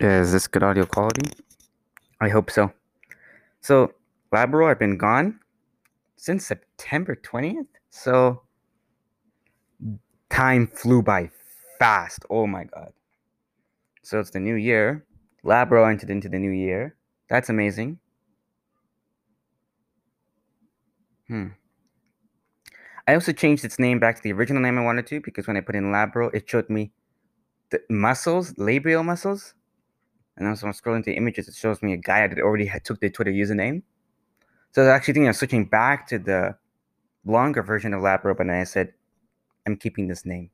Is this good audio quality? I hope so. So, Labro, I've been gone since September 20th. So, time flew by fast. Oh my god. So, it's the new year. Labro entered into the new year. That's amazing. Hmm. I also changed its name back to the original name I wanted to because when I put in Labro, it showed me the muscles, labial muscles. And also, I'm scrolling the images, it shows me a guy that already had, took the Twitter username. So I was actually thinking of switching back to the longer version of Labro, but then I said, I'm keeping this name.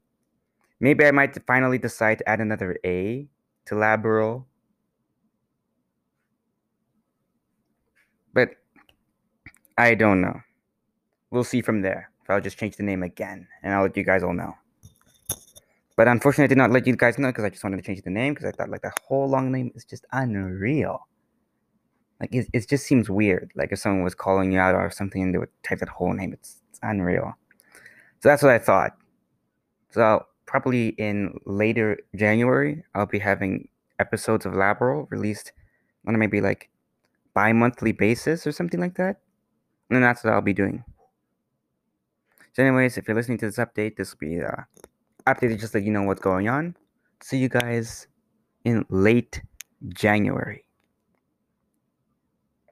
Maybe I might finally decide to add another A to Labro. But I don't know. We'll see from there. If I'll just change the name again, and I'll let you guys all know. But unfortunately, I did not let you guys know because I just wanted to change the name because I thought like that whole long name is just unreal. Like it, it just seems weird. Like if someone was calling you out or something and they would type that whole name, it's, it's unreal. So that's what I thought. So probably in later January, I'll be having episodes of Labro released on maybe like bi-monthly basis or something like that. And that's what I'll be doing. So anyways, if you're listening to this update, this will be uh, updated just let you know what's going on. See you guys in late January.